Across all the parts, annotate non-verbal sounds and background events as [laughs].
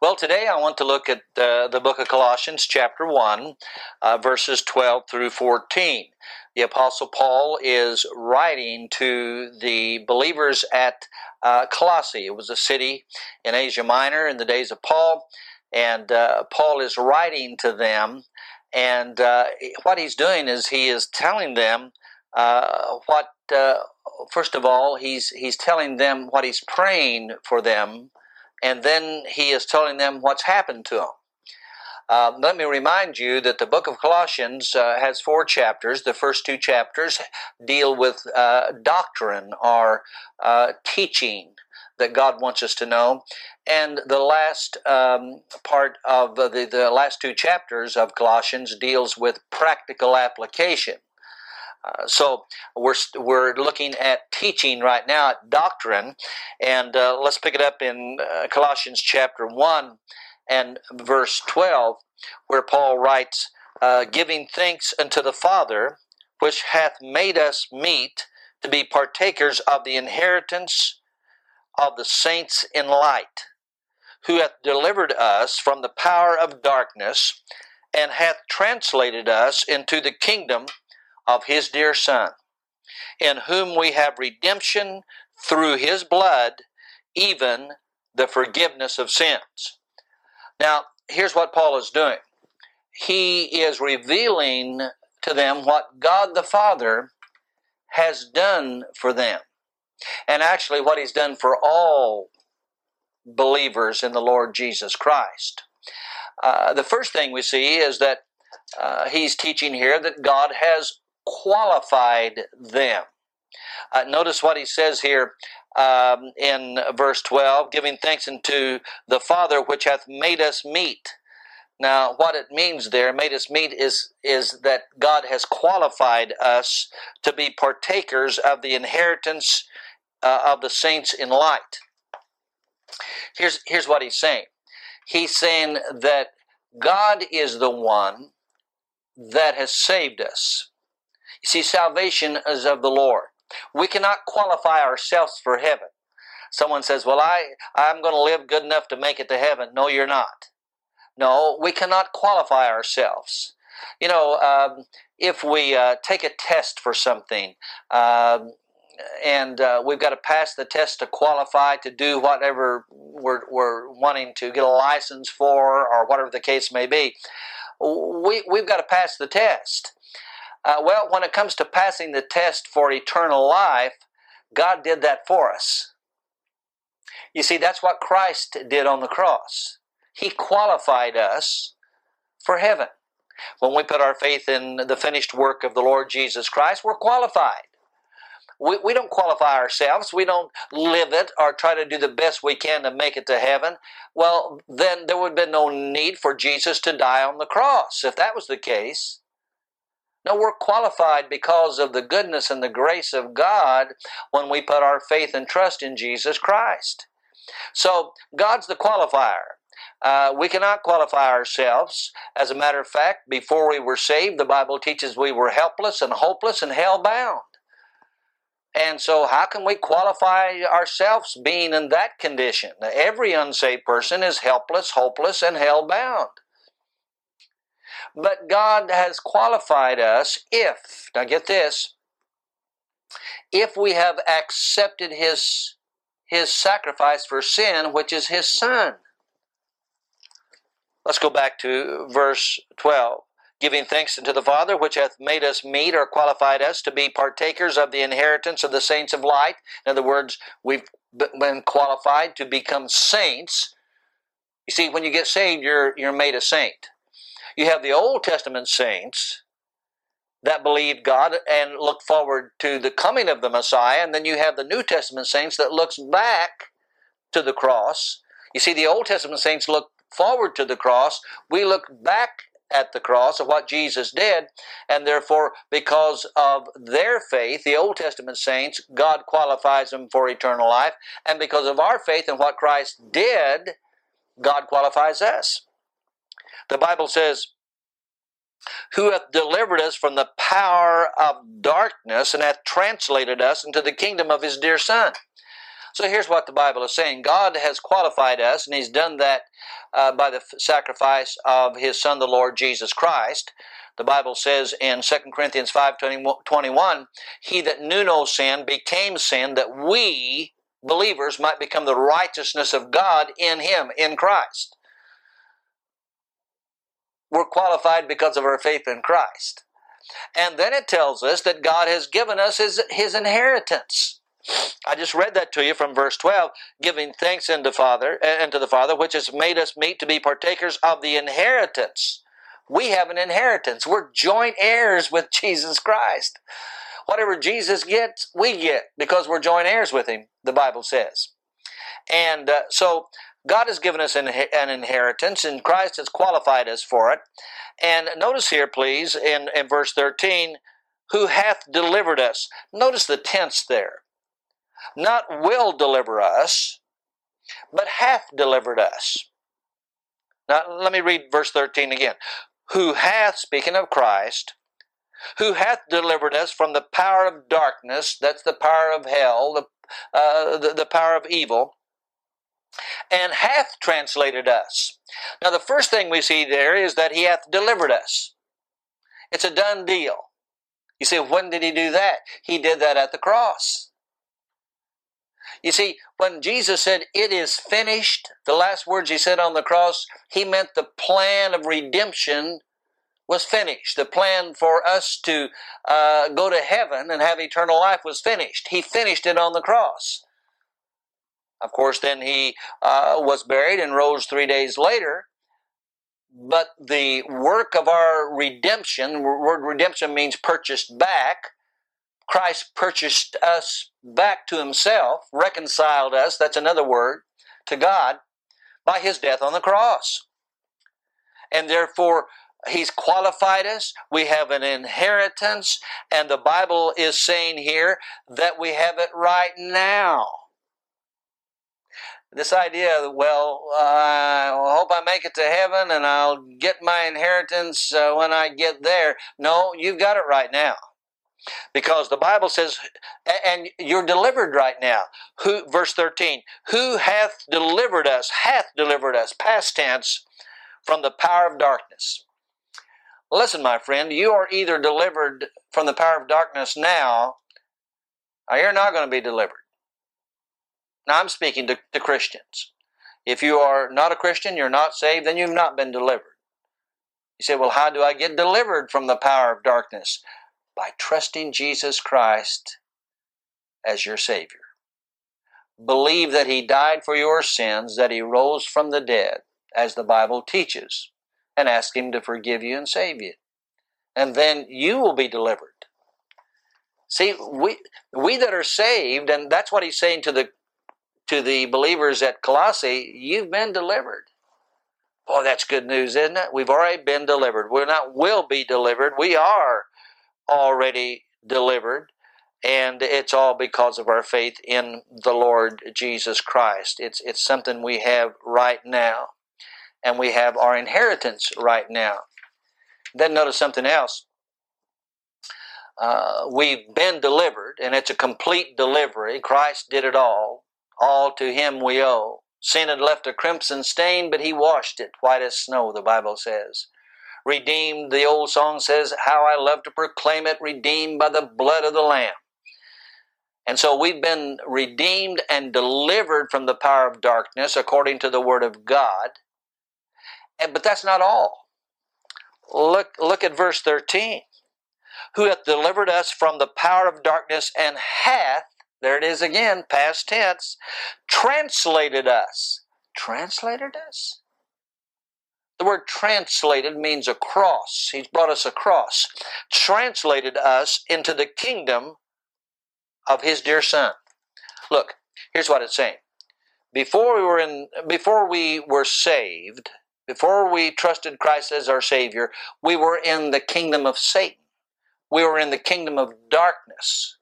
Well, today I want to look at uh, the book of Colossians, chapter 1, uh, verses 12 through 14. The Apostle Paul is writing to the believers at uh, Colossae. It was a city in Asia Minor in the days of Paul, and uh, Paul is writing to them. And uh, what he's doing is he is telling them uh, what, first of all, he's, he's telling them what he's praying for them and then he is telling them what's happened to them. Uh, let me remind you that the book of Colossians uh, has four chapters. The first two chapters deal with uh, doctrine or uh, teaching that God wants us to know. And the last um, part of the, the last two chapters of Colossians deals with practical application. Uh, so we're we're looking at teaching right now at doctrine, and uh, let's pick it up in uh, Colossians chapter one and verse twelve, where Paul writes, uh, "Giving thanks unto the Father, which hath made us meet to be partakers of the inheritance of the saints in light, who hath delivered us from the power of darkness." And hath translated us into the kingdom of his dear Son, in whom we have redemption through his blood, even the forgiveness of sins. Now, here's what Paul is doing he is revealing to them what God the Father has done for them. And actually, what he's done for all believers in the Lord Jesus Christ. Uh, the first thing we see is that uh, he's teaching here that God has qualified them. Uh, notice what he says here um, in verse 12 giving thanks unto the Father which hath made us meet. Now, what it means there, made us meet, is, is that God has qualified us to be partakers of the inheritance uh, of the saints in light. Here's, here's what he's saying He's saying that God is the one that has saved us. You see, salvation is of the Lord. We cannot qualify ourselves for heaven. Someone says, Well, I, I'm going to live good enough to make it to heaven. No, you're not. No, we cannot qualify ourselves. You know, um, if we uh, take a test for something, um, and uh, we've got to pass the test to qualify to do whatever we're, we're wanting to get a license for, or whatever the case may be, we, we've got to pass the test. Uh, well, when it comes to passing the test for eternal life, God did that for us. You see, that's what Christ did on the cross. He qualified us for heaven. When we put our faith in the finished work of the Lord Jesus Christ, we're qualified. We, we don't qualify ourselves. We don't live it or try to do the best we can to make it to heaven. Well, then there would have been no need for Jesus to die on the cross. If that was the case, no, we're qualified because of the goodness and the grace of God when we put our faith and trust in Jesus Christ. So, God's the qualifier. Uh, we cannot qualify ourselves. As a matter of fact, before we were saved, the Bible teaches we were helpless and hopeless and hell bound. And so, how can we qualify ourselves being in that condition? Every unsaved person is helpless, hopeless, and hell bound. But God has qualified us if, now get this, if we have accepted His, His sacrifice for sin, which is His Son. Let's go back to verse 12 giving thanks unto the Father, which hath made us meet or qualified us to be partakers of the inheritance of the saints of light. In other words, we've been qualified to become saints. You see, when you get saved, you're, you're made a saint. You have the Old Testament saints that believed God and looked forward to the coming of the Messiah, and then you have the New Testament saints that looks back to the cross. You see, the Old Testament saints look forward to the cross. We look back at the cross of what Jesus did, and therefore, because of their faith, the Old Testament saints, God qualifies them for eternal life, and because of our faith in what Christ did, God qualifies us. The Bible says, who hath delivered us from the power of darkness and hath translated us into the kingdom of his dear Son. So here's what the Bible is saying God has qualified us, and he's done that uh, by the sacrifice of his Son, the Lord Jesus Christ. The Bible says in 2 Corinthians 5 21, He that knew no sin became sin that we, believers, might become the righteousness of God in Him, in Christ we're qualified because of our faith in Christ. And then it tells us that God has given us his, his inheritance. I just read that to you from verse 12, giving thanks unto Father and to the Father, which has made us meet to be partakers of the inheritance. We have an inheritance. We're joint heirs with [laughs] Jesus Christ. Whatever Jesus gets, we get because we're joint heirs with him, the Bible says. And uh, so God has given us an, an inheritance, and Christ has qualified us for it. And notice here, please, in, in verse 13, who hath delivered us. Notice the tense there. Not will deliver us, but hath delivered us. Now, let me read verse 13 again. Who hath, speaking of Christ, who hath delivered us from the power of darkness, that's the power of hell, the, uh, the, the power of evil, and hath translated us. Now, the first thing we see there is that he hath delivered us. It's a done deal. You say, when did he do that? He did that at the cross. You see, when Jesus said, It is finished, the last words he said on the cross, he meant the plan of redemption was finished. The plan for us to uh, go to heaven and have eternal life was finished. He finished it on the cross. Of course, then he uh, was buried and rose three days later. But the work of our redemption, word redemption means purchased back. Christ purchased us back to himself, reconciled us, that's another word, to God by his death on the cross. And therefore, He's qualified us. We have an inheritance. And the Bible is saying here that we have it right now this idea well, uh, I hope I make it to heaven and I'll get my inheritance uh, when I get there. No, you've got it right now. Because the Bible says, and you're delivered right now. Who, verse 13, who hath delivered us, hath delivered us, past tense, from the power of darkness. Listen, my friend, you are either delivered from the power of darkness now, or you're not going to be delivered. Now, I'm speaking to, to Christians. If you are not a Christian, you're not saved, then you've not been delivered. You say, well, how do I get delivered from the power of darkness? By trusting Jesus Christ as your Savior. Believe that He died for your sins, that He rose from the dead, as the Bible teaches, and ask Him to forgive you and save you. And then you will be delivered. See, we, we that are saved, and that's what He's saying to the to the believers at Colossae, you've been delivered. Oh, that's good news, isn't it? We've already been delivered. We're not will be delivered. We are already delivered. And it's all because of our faith in the Lord Jesus Christ. It's, it's something we have right now. And we have our inheritance right now. Then notice something else. Uh, we've been delivered, and it's a complete delivery. Christ did it all. All to him we owe. Sin had left a crimson stain, but he washed it white as snow, the Bible says. Redeemed, the old song says, How I love to proclaim it, redeemed by the blood of the Lamb. And so we've been redeemed and delivered from the power of darkness according to the Word of God. But that's not all. Look, look at verse 13. Who hath delivered us from the power of darkness and hath there it is again, past tense, translated us. Translated us? The word translated means across. He's brought us across. Translated us into the kingdom of his dear son. Look, here's what it's saying. Before we were in before we were saved, before we trusted Christ as our Savior, we were in the kingdom of Satan. We were in the kingdom of darkness.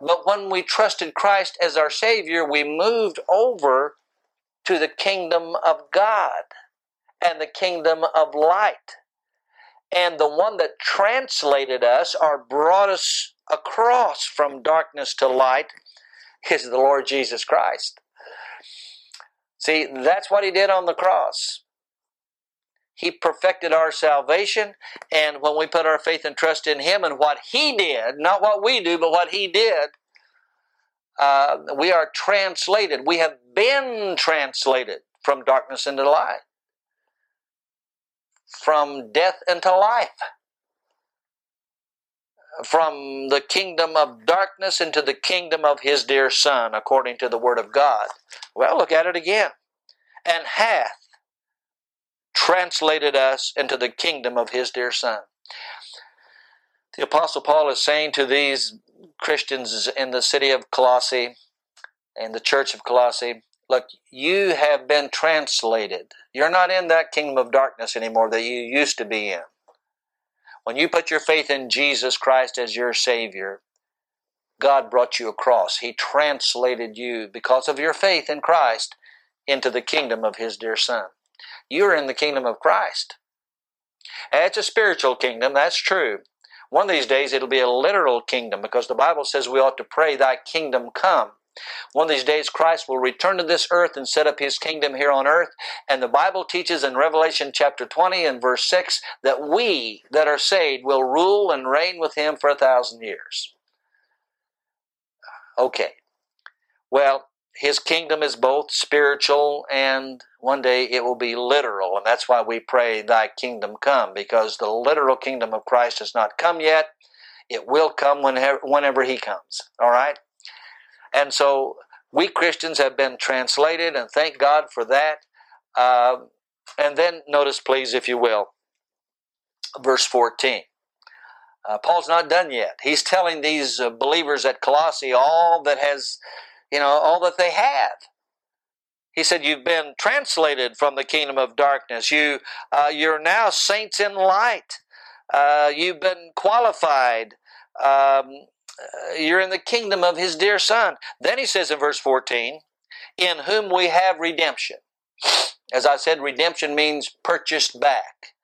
But when we trusted Christ as our Savior, we moved over to the kingdom of God and the kingdom of light. And the one that translated us or brought us across from darkness to light is the Lord Jesus Christ. See, that's what he did on the cross. He perfected our salvation, and when we put our faith and trust in Him and what He did, not what we do, but what He did, uh, we are translated. We have been translated from darkness into light, from death into life, from the kingdom of darkness into the kingdom of His dear Son, according to the Word of God. Well, look at it again. And hath translated us into the kingdom of his dear Son. The Apostle Paul is saying to these Christians in the city of Colossae and the church of Colossae, look, you have been translated. You're not in that kingdom of darkness anymore that you used to be in. When you put your faith in Jesus Christ as your Savior, God brought you across. He translated you because of your faith in Christ into the kingdom of His dear Son. You're in the kingdom of Christ. It's a spiritual kingdom, that's true. One of these days it'll be a literal kingdom because the Bible says we ought to pray, Thy kingdom come. One of these days Christ will return to this earth and set up his kingdom here on earth. And the Bible teaches in Revelation chapter 20 and verse 6 that we that are saved will rule and reign with him for a thousand years. Okay. Well, his kingdom is both spiritual and one day it will be literal. And that's why we pray, Thy kingdom come, because the literal kingdom of Christ has not come yet. It will come whenever, whenever He comes. All right? And so we Christians have been translated, and thank God for that. Uh, and then notice, please, if you will, verse 14. Uh, Paul's not done yet. He's telling these uh, believers at Colossae all that has you know, all that they have. He said, "You've been translated from the kingdom of darkness. You, uh, you're now saints in light. Uh, you've been qualified. Um, uh, you're in the kingdom of His dear Son." Then he says in verse 14, "In whom we have redemption." As I said, redemption means purchased back.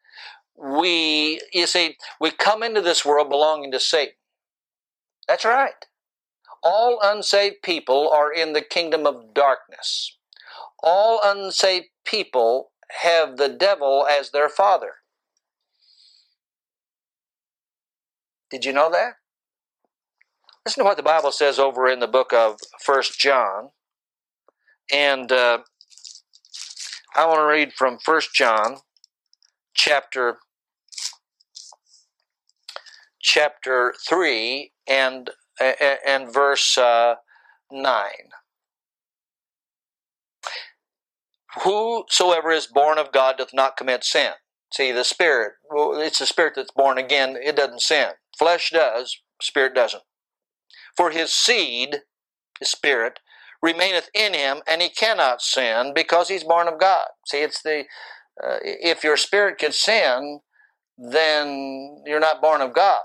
We, you see, we come into this world belonging to Satan. That's right all unsaved people are in the kingdom of darkness. All unsaved people have the devil as their father. Did you know that? Listen to what the Bible says over in the book of First John. And uh, I want to read from First John chapter chapter 3 and and verse uh, 9. Whosoever is born of God doth not commit sin. See, the Spirit, it's the Spirit that's born again, it doesn't sin. Flesh does, Spirit doesn't. For his seed, his Spirit, remaineth in him, and he cannot sin because he's born of God. See, it's the, uh, if your spirit could sin, then you're not born of God.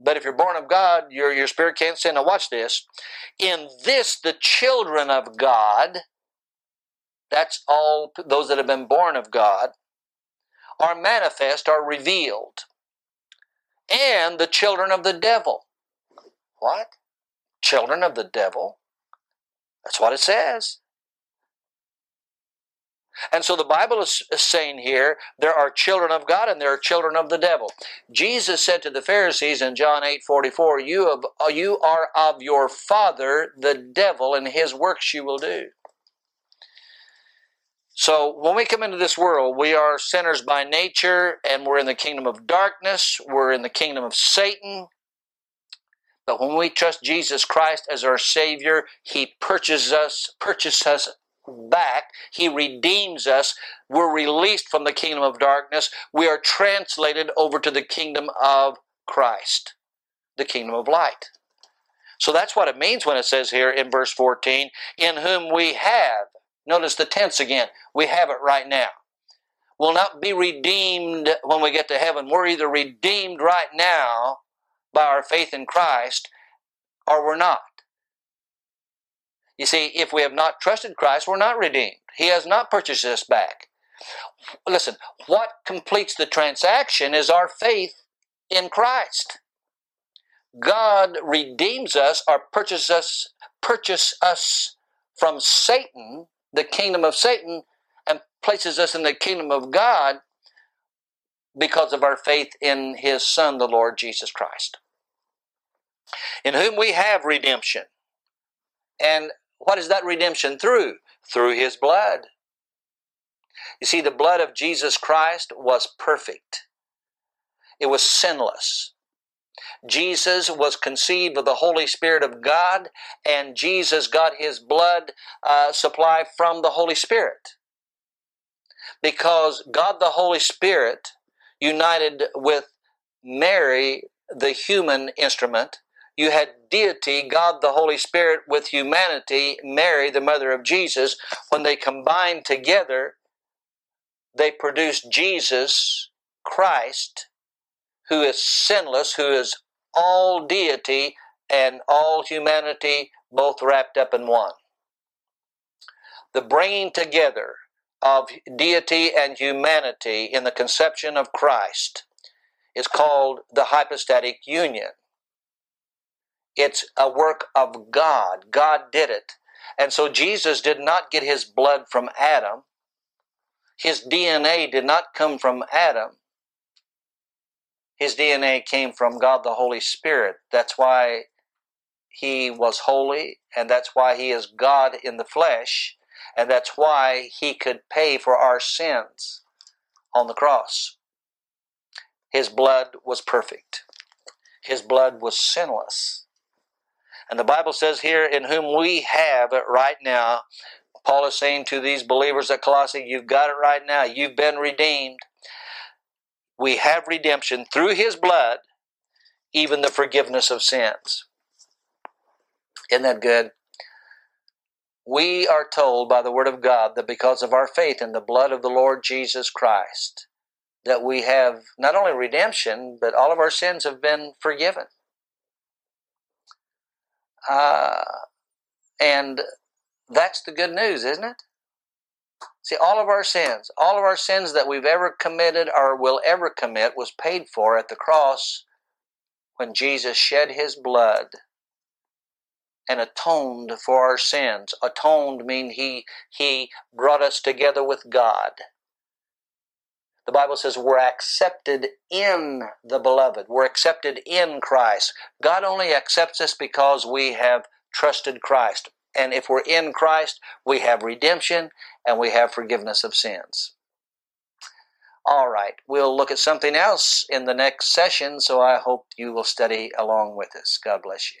But if you're born of God, your, your spirit can't sin. Now, watch this. In this, the children of God, that's all those that have been born of God, are manifest, are revealed. And the children of the devil. What? Children of the devil? That's what it says. And so the Bible is saying here there are children of God and there are children of the devil. Jesus said to the Pharisees in John 8 44, you, have, uh, you are of your father, the devil, and his works you will do. So when we come into this world, we are sinners by nature and we're in the kingdom of darkness, we're in the kingdom of Satan. But when we trust Jesus Christ as our Savior, He purchases us, purchases us back. He redeems us. We're released from the kingdom of darkness. We are translated over to the kingdom of Christ, the kingdom of light. So that's what it means when it says here in verse 14, in whom we have. Notice the tense again. We have it right now. will not be redeemed when we get to heaven. We're either redeemed right now by our faith in Christ or we're not. You see, if we have not trusted Christ, we're not redeemed. He has not purchased us back. Listen, what completes the transaction is our faith in Christ. God redeems us or purchases us, purchase us from Satan, the kingdom of Satan, and places us in the kingdom of God because of our faith in his Son, the Lord Jesus Christ, in whom we have redemption. And what is that redemption through? Through his blood. You see, the blood of Jesus Christ was perfect. It was sinless. Jesus was conceived of the Holy Spirit of God, and Jesus got his blood uh, supply from the Holy Spirit. Because God the Holy Spirit united with Mary, the human instrument, you had deity, God the Holy Spirit, with humanity, Mary, the mother of Jesus. When they combined together, they produced Jesus, Christ, who is sinless, who is all deity and all humanity, both wrapped up in one. The bringing together of deity and humanity in the conception of Christ is called the hypostatic union. It's a work of God. God did it. And so Jesus did not get his blood from Adam. His DNA did not come from Adam. His DNA came from God the Holy Spirit. That's why he was holy, and that's why he is God in the flesh, and that's why he could pay for our sins on the cross. His blood was perfect, his blood was sinless. And the Bible says here, in whom we have it right now. Paul is saying to these believers at Colossae, You've got it right now. You've been redeemed we have redemption through his blood, even the forgiveness of sins. Isn't that good? We are told by the Word of God that because of our faith in the blood of the Lord Jesus Christ, that we have not only redemption, but all of our sins have been forgiven. Uh, and that's the good news, isn't it? See, all of our sins, all of our sins that we've ever committed or will ever commit was paid for at the cross when Jesus shed his blood and atoned for our sins. Atoned mean he he brought us together with God. The Bible says we're accepted in the beloved. We're accepted in Christ. God only accepts us because we have trusted Christ. And if we're in Christ, we have redemption and we have forgiveness of sins. All right, we'll look at something else in the next session, so I hope you will study along with us. God bless you.